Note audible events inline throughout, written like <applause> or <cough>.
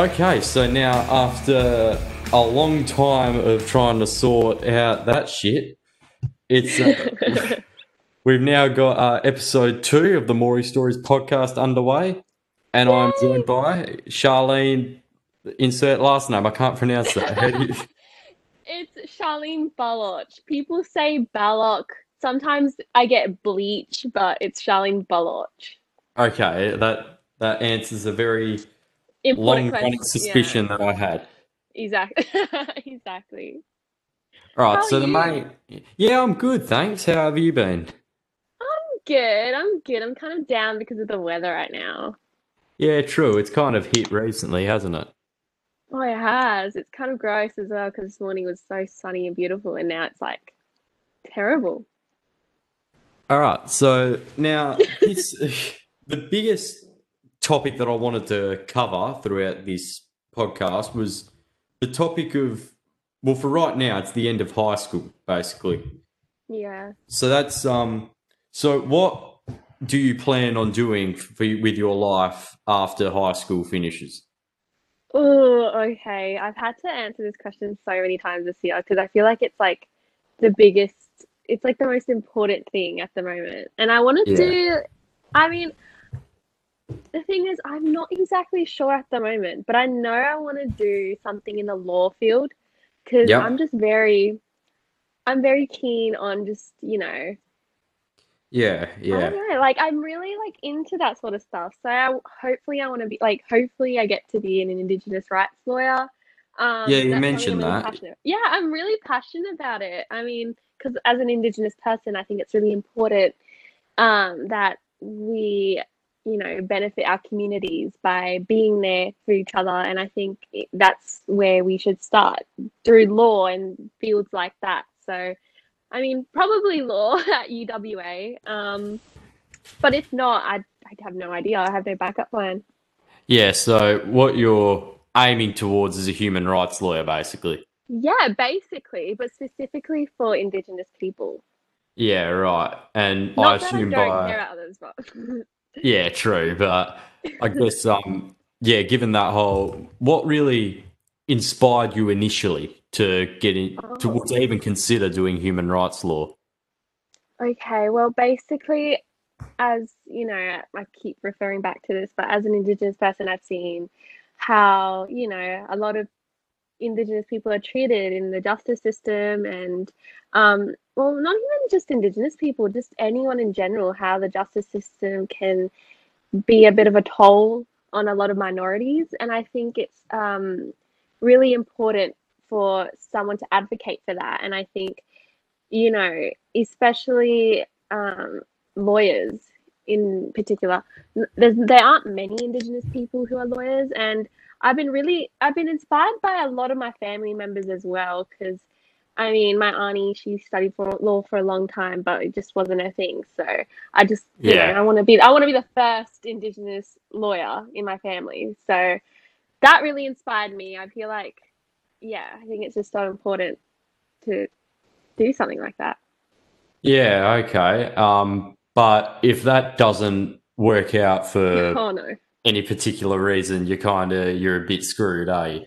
Okay, so now after a long time of trying to sort out that shit, it's uh, <laughs> we've now got uh, episode two of the Moorey Stories podcast underway, and I'm joined by Sharlene. Insert last name. I can't pronounce that. You? <laughs> It's Sharlene Baloch. People say Balloch. Sometimes I get bleach, but it's Sharlene Baloch. Okay, that that answers a very Important long suspicion that I had. <laughs> Exactly. exactly. All right, How so the main. Yeah, I'm good, thanks. How have you been? I'm good. I'm good. I'm kind of down because of the weather right now. Yeah, true. It's kind of hit recently, hasn't it? Oh, it has. It's kind of gross as well because this morning was so sunny and beautiful, and now it's like terrible. All right, so now <laughs> this the biggest topic that I wanted to cover throughout this podcast was the topic of well, for right now, it's the end of high school, basically. Yeah. So that's um. So what do you plan on doing for, with your life after high school finishes? Oh, okay. I've had to answer this question so many times this year because I feel like it's like the biggest, it's like the most important thing at the moment. And I want to Yeah. do, I mean, the thing is, I'm not exactly sure at the moment, but I know I want to do something in the law field because Yep. I'm just very, I'm very keen on just, you know, Yeah, I yeah, don't know, like I'm really like into that sort of stuff. So I, hopefully I want to be like hopefully I get to be an Indigenous rights lawyer. Um, Yeah, you mentioned really that. passionate- Yeah, I'm really passionate about it. I mean, because as an Indigenous person, I think it's really important um, that we, you know, benefit our communities by being there for each other. And I think that's where we should start through law and fields like that. So, I mean, probably law <laughs> at UWA. Um, but if not, I'd, I'd have no idea. I have no backup plan. yeah. So what you're aiming towards is a human rights lawyer, basically. Yeah, basically, but specifically for Indigenous people. Yeah, right. And I Not I assume don't by care about others, but <laughs> Yeah, true. But I guess, um, yeah, given that whole, what really inspired you initially to get in, to, Oh. to even consider doing human rights law? Okay, well, basically, as you know, I keep referring back to this, but as an Indigenous person, I've seen how, you know, a lot of Indigenous people are treated in the justice system and, um, well, not even just Indigenous people, just anyone in general, how the justice system can be a bit of a toll on a lot of minorities. And I think it's um, really important for someone to advocate for that. And I think, you know, especially um, lawyers in particular, n- there aren't many Indigenous people who are lawyers. And I've been really, I've been inspired by a lot of my family members as well. Because, I mean, my auntie, she studied for law for a long time, but it just wasn't her thing. So I just, you Yeah. know, I want to be, I want to be the first Indigenous lawyer in my family. So that really inspired me. I feel like, yeah, I think it's just so important to do something like that. Yeah, okay. Um, but if that doesn't work out for <laughs> oh no. Any particular reason, you're kind of you're a bit screwed, eh?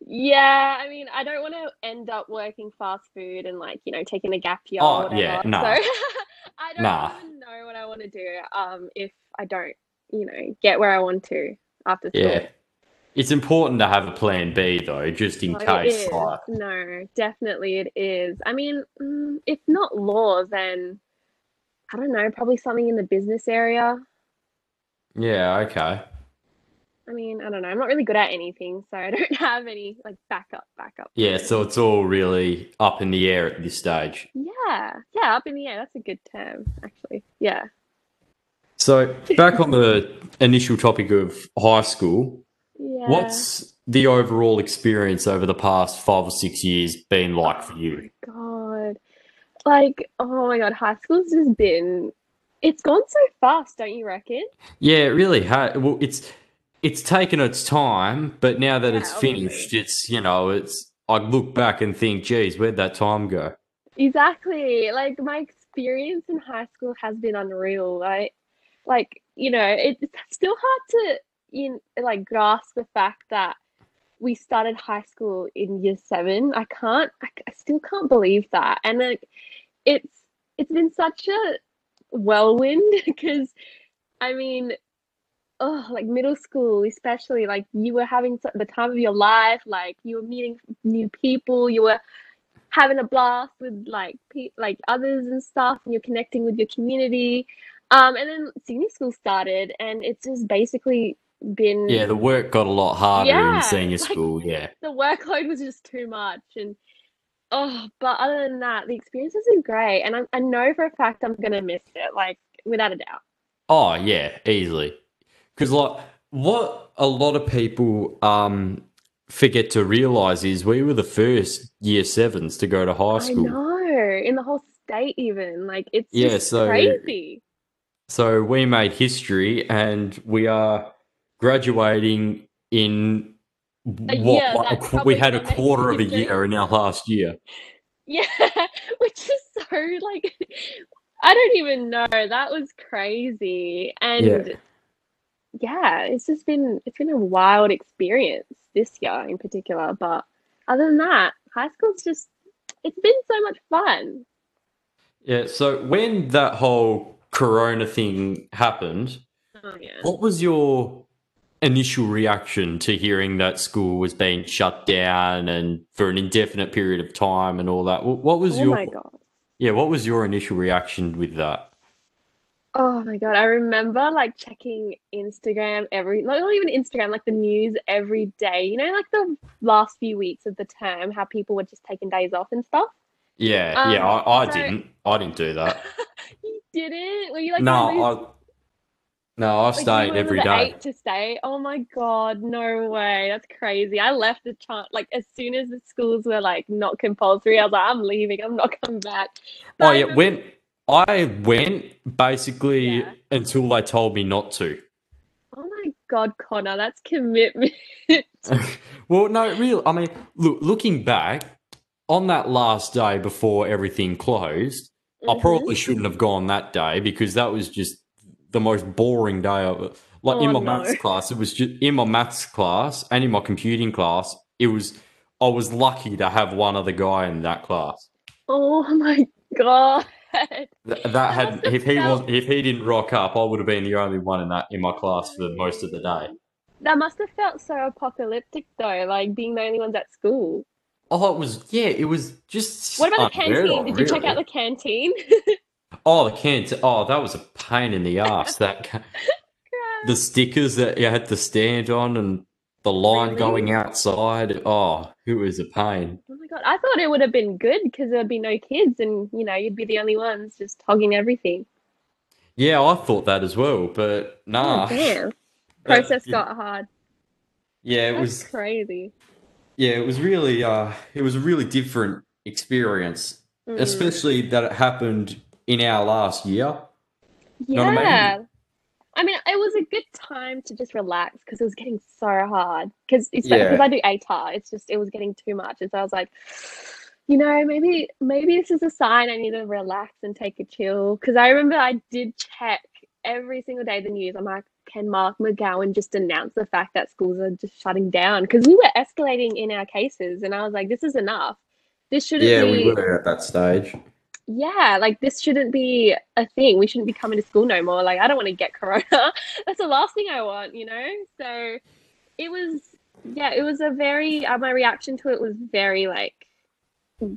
Yeah, I mean, I don't want to end up working fast food and like, you know, taking a gap year Oh, or whatever. yeah, nah. So <laughs> I don't Nah. even know what I want to do um if I don't, you know, get where I want to after school. Yeah. It's important to have a plan B though, just in Oh, case. Like, No, definitely it is. I mean, mm, if not law, then I don't know, probably something in the business area. Yeah, okay. I mean, I don't know. I'm not really good at anything, so I don't <laughs> have any like backup, backup. Yeah, so it's all really up in the air at this stage. Yeah, yeah, up in the air. That's a good term, actually. Yeah. So back on the initial topic of high school, Yeah. what's the overall experience over the past five or six years been like for you? Oh God. Like, oh my God, high school's just been, it's gone so fast, don't you reckon? Yeah, it really Well, it's it's taken its time, but now that Yeah, it's obviously. finished, it's you know, it's I look back and think, geez, where'd that time go? Exactly. Like my experience in high school has been unreal. Like, like you know, it, it's still hard to you know, like grasp the fact that we started high school in year seven. I can't, I, I still can't believe that. And like, it's it's been such a whirlwind <laughs> because, I mean, oh, like middle school, especially, like you were having the time of your life, like you were meeting new people, you were having a blast with like pe- like others and stuff, and you're connecting with your community. Um, and then senior school started, and it's just basically been Yeah, the work got a lot harder Yeah, in senior <laughs> like- school. Yeah. the workload was just too much, and oh, but other than that, the experience has been great, and I, I know for a fact I'm gonna miss it, like without a doubt. Oh yeah, easily. Because like what a lot of people um forget to realize is we were the first year sevens to go to high I school. know in the whole state, even like it's Yeah, so- crazy. So we made history, and we are graduating in what year like, that a qu- we had a quarter of a year in our last year. Yeah, <laughs> which is so like I don't even know. That was crazy. And Yeah. yeah. it's just been it's been a wild experience this year in particular. But other than that, high school's just it's been so much fun. Yeah. So when that whole Corona thing happened, Oh yeah. What was your initial reaction to hearing that school was being shut down and for an indefinite period of time and all that? What was Oh your my god. yeah? What was your initial reaction with that? Oh my god. I remember like checking Instagram every like not even Instagram, like the news every day. You know, like the last few weeks of the term, how people were just taking days off and stuff. Yeah, Um, yeah. I, I so- didn't. I didn't do that. <laughs> You didn't? Were you like one of those no, I no. I Like, stayed every the eight to stay. Oh my god, no way. That's crazy. I left the chant like as soon as the schools were like not compulsory. I was like, I'm leaving. I'm not coming back. But Oh I yeah, remember- when I went basically Yeah. until they told me not to. Oh my god, Connor, that's commitment. <laughs> well, no, really. I mean, look, looking back on that last day before everything closed, I Mhm. probably shouldn't have gone that day because that was just the most boring day of it. Like in Oh, my no. maths class, it was just in my maths class and in my computing class. It was I was lucky to have one other guy in that class. Oh my god. Th- that That had if he felt- was if he didn't rock up, I would have been the only one in that in my class for most of the day. That must have felt so apocalyptic though, like being the only ones at school. Oh, it was yeah, it was just. What about the canteen? Did you check out the canteen? <laughs> Oh, the canteen. Oh, that was a pain in the <laughs> ass. That the stickers that you had to stand on and the line Really? going outside. Oh, it was a pain. Oh my god, I thought it would have been good because there would be no kids and you know, you'd be the only ones just hogging everything. Yeah, I thought that as well, but nah. Oh, damn. <laughs> Process got hard. Yeah, it That's was. crazy. Yeah, it was really. Uh, it was a really different experience, Mm. especially that it happened in our last year. what I mean? Yeah. I mean, it was a good time to just relax because it was getting so hard. Because Yeah. because I do ATAR, it's just it was getting too much, and so I was like, you know, maybe maybe this is a sign I need to relax and take a chill. Because I remember I did check every single day the news. I'm like, can Mark McGowan just announce the fact that schools are just shutting down? Because we were escalating in our cases, and I was like, this is enough. This shouldn't Yeah, be we were at that stage. Yeah, like this shouldn't be a thing. We shouldn't be coming to school no more. Like, I don't want to get corona. <laughs> That's the last thing I want, you know? So it was, yeah, it was a very, uh, my reaction to it was very, like, <sighs>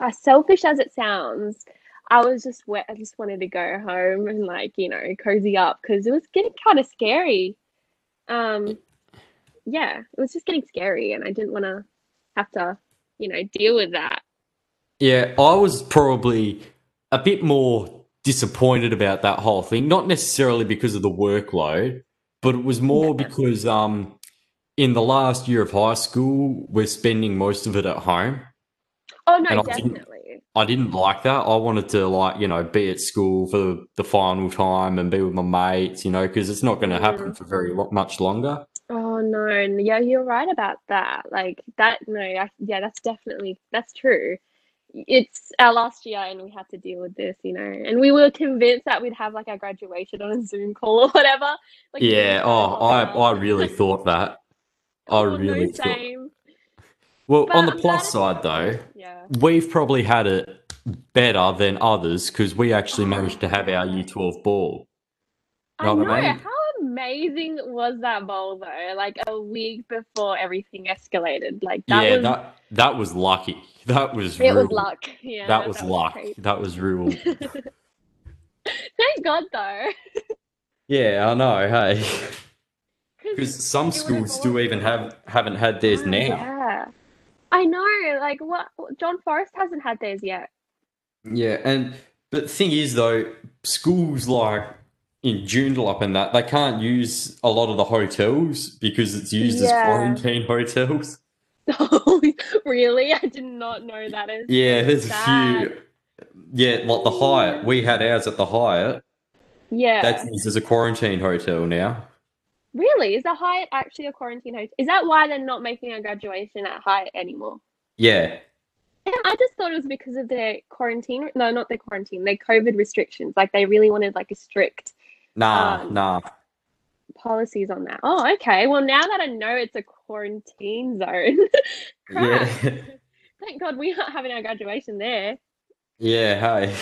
as selfish as it sounds. I was just, wet. I just wanted to go home and, like, you know, cozy up because it was getting kind of scary. Um, yeah, it was just getting scary, and I didn't want to have to, you know, deal with that. Yeah, I was probably a bit more disappointed about that whole thing. Not necessarily because of the workload, but it was more because um, in the last year of high school, we're spending most of it at home. Oh no, And I didn't- definitely. I didn't like that. I wanted to like you know be at school for the final time and be with my mates, you know, because it's not going to happen for very lo- much longer. Oh no, yeah, you're right about that. Like that, no, I, yeah, that's definitely that's true. It's our last year, and we had to deal with this, you know. And we were convinced that we'd have like our graduation on a Zoom call or whatever. Like Yeah. Oh, I I really thought that. I Oh, really thought. same. Well, But on the I'm plus side, though, Yeah. we've probably had it better than others because we actually managed to have our Year 12 ball. I know. I mean? How amazing was that bowl though? Like a week before everything escalated. Like that yeah, was that that was lucky. That was it was luck. Yeah. that was luck. great. That was real. <laughs> Thank God though. yeah, I know. Hey, <laughs> because some schools do even have haven't had theirs Oh, now. Yeah. I know. Like what John Forrest hasn't had theirs yet. Yeah, and but the thing is though, schools like in Joondalup and that they can't use a lot of the hotels because it's used as quarantine <laughs> hotels. Oh, <laughs> really? I did not know that. It's Yeah, there's a few. Yeah, like the Hyatt. We had ours at the Hyatt. Yeah. That's used as a quarantine hotel now. Really? Is the Hyatt actually a quarantine hotel? Is that why they're not making a graduation at Hyatt anymore? Yeah, Yeah, I just thought it was because of their quarantine. No, not their quarantine. Their COVID restrictions. Like they really wanted like a strict nah, Um, nah. policies on that. Oh, okay. Well, now that I know it's a quarantine zone, <laughs> Yeah. Thank God we aren't having our graduation there. yeah. hi.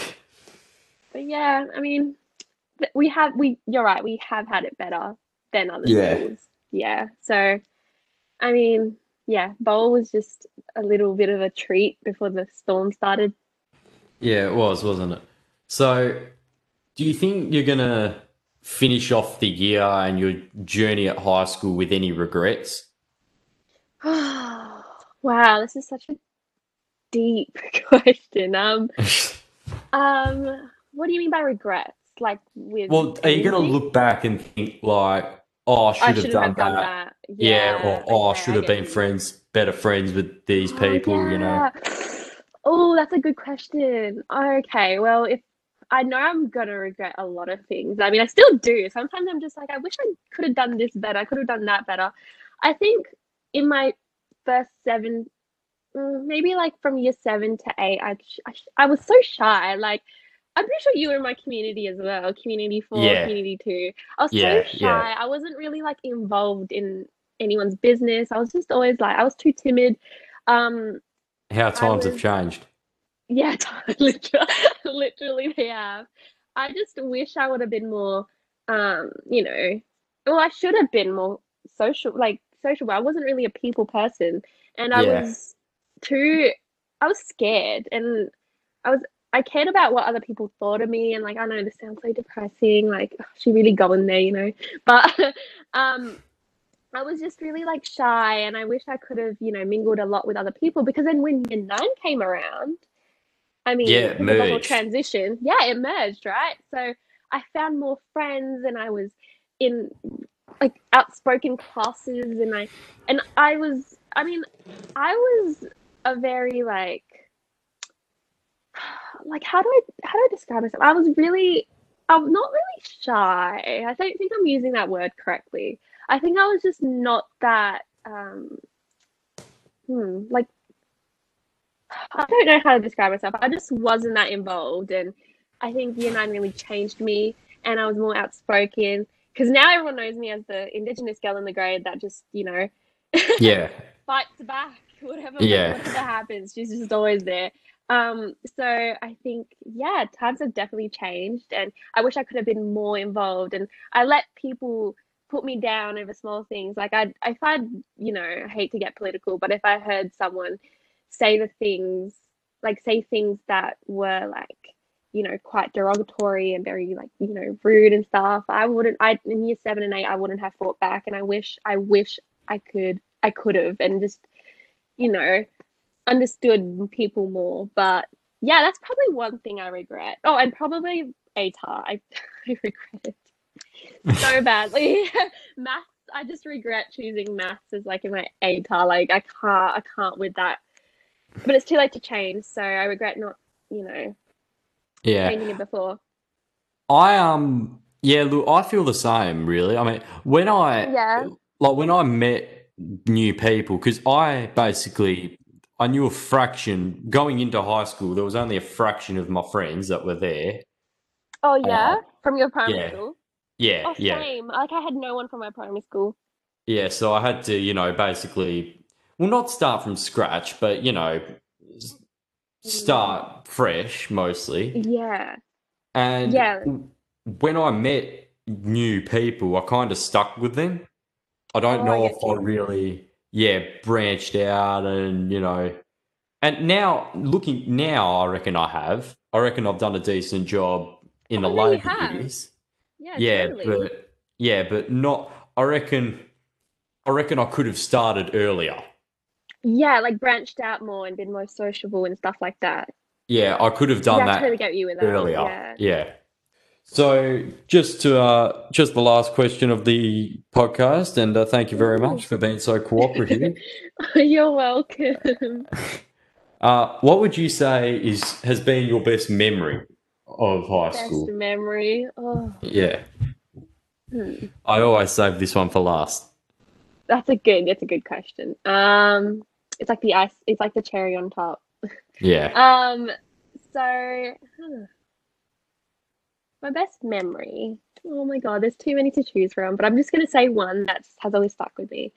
But yeah, I mean, we have we. You're right. We have had it better than other Yeah. schools. Yeah. So, I mean, yeah, bowl was just a little bit of a treat before the storm started. yeah, it was, wasn't it? So, do you think you're gonna finish off the year and your journey at high school with any regrets? <sighs> wow, this is such a deep <laughs> question. Um, <laughs> um, what do you mean by regrets? Like with Well, are you gonna look back and think like, oh, I should I have done have done that? that. Yeah, or oh, I should have been you. friends, better friends with these Oh, people, you know? Oh, that's a good question. Okay, well, if I know I'm gonna regret a lot of things. I mean, I still do. Sometimes I'm just like, I wish I could have done this better. I could have done that better. I think in my first seven, mm, maybe like from year seven to eight, I, I, I was so shy. Like, I'm pretty sure you were in my community as well, community four, Yeah. community two. I was Yeah, so shy. yeah. I wasn't really like involved in anyone's business. I was just always like, I was too timid. Um, How times have changed. yeah, <laughs> literally, <laughs> literally they have. I just wish I would have been more, um, you know, well, I should have been more social, like social. I wasn't really a people person, and I Yeah. was too. I was scared, and I was. I cared about what other people thought of me, and like I know this sounds so depressing. Like she really going there, you know, <laughs> but um. I was just really like shy, and I wish I could have, you know, mingled a lot with other people because then when year nine came around, I mean, Yeah, it because of the whole transition, yeah, it merged, right? So I found more friends, and I was in like outspoken classes, and I and I was, I mean, I was a very like, <sighs> like how do I how do I describe myself? I was really, I'm not really shy. I don't think I'm using that word correctly. I think I was just not that um hmm, like I don't know how to describe myself. I just wasn't that involved and I think year nine really changed me and I was more outspoken because now everyone knows me as the indigenous girl in the grade that just, you know, <laughs> Yeah. fights back whatever Yeah. whatever happens she's just always there um so i think yeah times have definitely changed and i wish i could have been more involved and i let people put me down over small things like i if i you know i hate to get political but if i heard someone say the things like say things that were like you know quite derogatory and very like you know rude and stuff i wouldn't i in year seven and eight i wouldn't have fought back and i wish i wish i could I could have and just, you know, understood people more. But yeah, that's probably one thing I regret. Oh, and probably ATAR. I, <laughs> I regret it <laughs> so badly. <laughs> maths, I just regret choosing maths as like in my ATAR. Like I can't, I can't with that. But it's too late to change, so I regret not, you know, Yeah. changing it before. I um yeah, look, I feel the same really. I mean, when I Yeah. like when I met new people cuz I basically I knew a fraction going into high school. There was only a fraction of my friends that were there. Oh yeah, Uh, from your primary yeah. school. Yeah, Oh, yeah. same. Like I had no one from my primary school. yeah, so I had to, you know, basically, well, not start from scratch, but you know, start fresh mostly. Yeah. And Yeah. when I met new people, I kind of stuck with them. I don't Oh, know get if. I really, yeah, branched out and, you know, and now looking now, I reckon I have. I reckon I've done a decent job in the Oh, you later years. Yeah, Yeah, totally. but yeah, but not. I reckon. I reckon I could have started earlier. Yeah, like branched out more and been more sociable and stuff like that. Yeah, I could have done yeah, I that totally get you with that. earlier. Yeah. Yeah. So just to uh, just the last question of the podcast, and uh, thank you very much for being so cooperative. <laughs> You're welcome. <laughs> uh, what would you say is has been your best memory of high Best school? memory. Oh, Yeah, hmm. I always save this one for last. That's a good. That's a good question. Um, it's like the ice. It's like the cherry on top. Yeah. <laughs> Um, so huh. my best memory. Oh my God, there's too many to choose from, but I'm just gonna say one that has always stuck with me.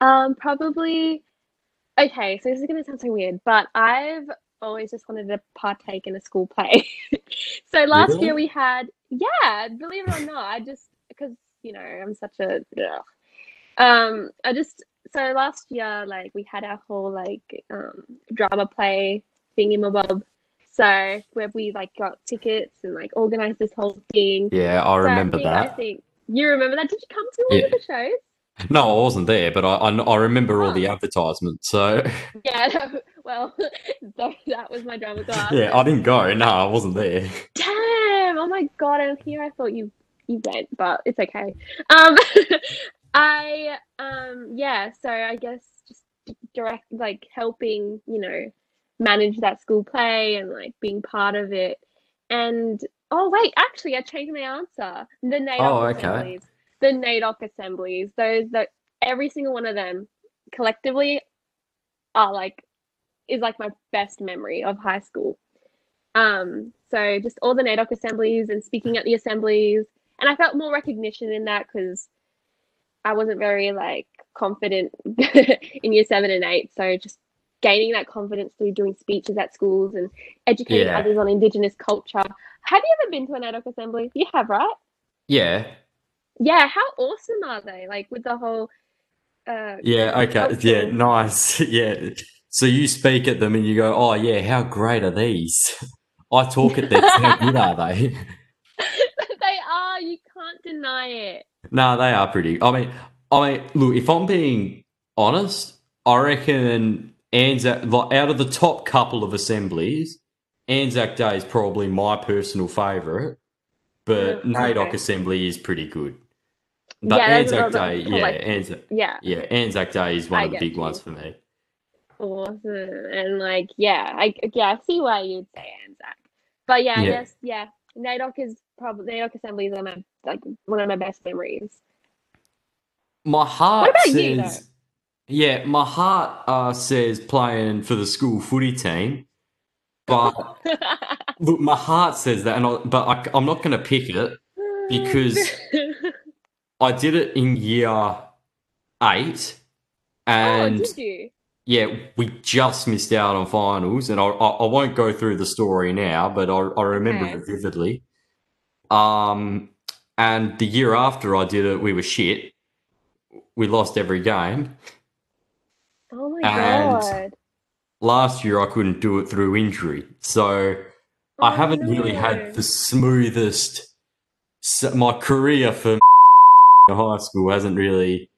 Um, probably. Okay, so this is gonna sound so weird, but I've always just wanted to partake in a school play. <laughs> So last Really? year we had, yeah, believe it or not, I just because you know I'm such a. ugh. Um, I just so last year like we had our whole like um drama play thingamabob. So where we like got tickets and like organized this whole thing. Yeah, I So remember think, I think you remember that. Did you come to one Yeah. of the shows? No, I wasn't there, but I I, I remember all the Oh. advertisements. So <laughs> Yeah. no, <laughs> well, <laughs> that, that was my drama class. yeah, I didn't go. No, I wasn't there. Damn! Oh my god! And here I thought you you went, but it's okay. Um, I um yeah. So I guess just direct like helping you know manage that school play and like being part of it. And oh wait, actually I changed my answer. The NAIDOC Oh, okay. assemblies. The NAIDOC assemblies. Those that every single one of them collectively are like is like my best memory of high school. Um, so just all the NAIDOC assemblies and speaking at the assemblies, and I felt more recognition in that because I wasn't very like confident <laughs> in year seven and eight. So just gaining that confidence through doing speeches at schools and educating Yeah. others on Indigenous culture. Have you ever been to a NAIDOC assembly? You have, right? Yeah, Yeah. How awesome are they? Like with the whole. Uh, yeah, okay, yeah, nice, <laughs> yeah. So you speak at them and you go, "Oh yeah, how great are these?" <laughs> I talk at them. How good are they? You can't deny it. No, they are pretty. I mean, I mean, look, if I'm being honest, I reckon Anzac, like, out of the top couple of assemblies, Anzac Day is probably my personal favourite, but Mm, NAIDOC okay. assembly is pretty good. But Yeah, Anzac Day, yeah, like- Anzac, Yeah. yeah, Anzac Day is one I of the big you. ones for me. Awesome. And like, yeah, I yeah, I see why you'd say Anzac. But yeah, I Yeah. guess yeah, NAIDOC is probably NAIDOC assemblies are my like one of my best memories. My heart about you, says, yeah, my heart uh, says playing for the school footy team, but <laughs> look, my heart says that, and I, but I, I'm not going to pick it. Because- <laughs> I did it in year eight, and did you? yeah, we just missed out on finals. And I, I, I won't go through the story now, but I, I remember Okay. it vividly. Um, and the year after I did it, we were shit. We lost every game. Oh my And- god. Last year, I couldn't do it through injury, so I Oh, haven't really had the smoothest. My career for <laughs> high school hasn't really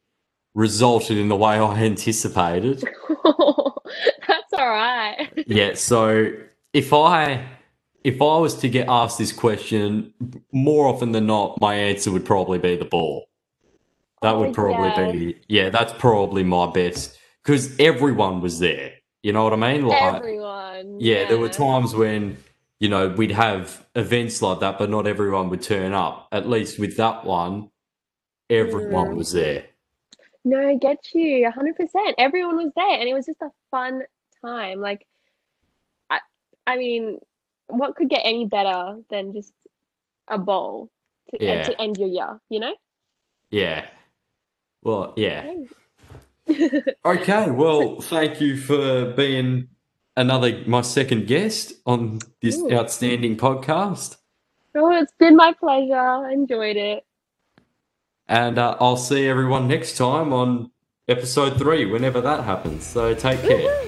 resulted in the way I anticipated. <laughs> That's all right. yeah, so if I if I was to get asked this question, more often than not, my answer would probably be the ball. That Oh, would probably yeah. be yeah, that's probably my best because everyone was there. You know what I mean? Like Everyone. yeah, there were times when you know we'd have events like that, but not everyone would turn up. At least with that one, everyone Mm. was there. No, I get you 100%. Everyone was there and it was just a fun time. Like, I, I mean, what could get any better than just a bowl to, Yeah. to end your year, you know? Yeah, Well, yeah. <laughs> okay, well, thank you for being another my second guest on this Ooh. outstanding podcast. Oh, it's been my pleasure. I enjoyed it. And uh, I'll see everyone next time on episode three, whenever that happens. So take care.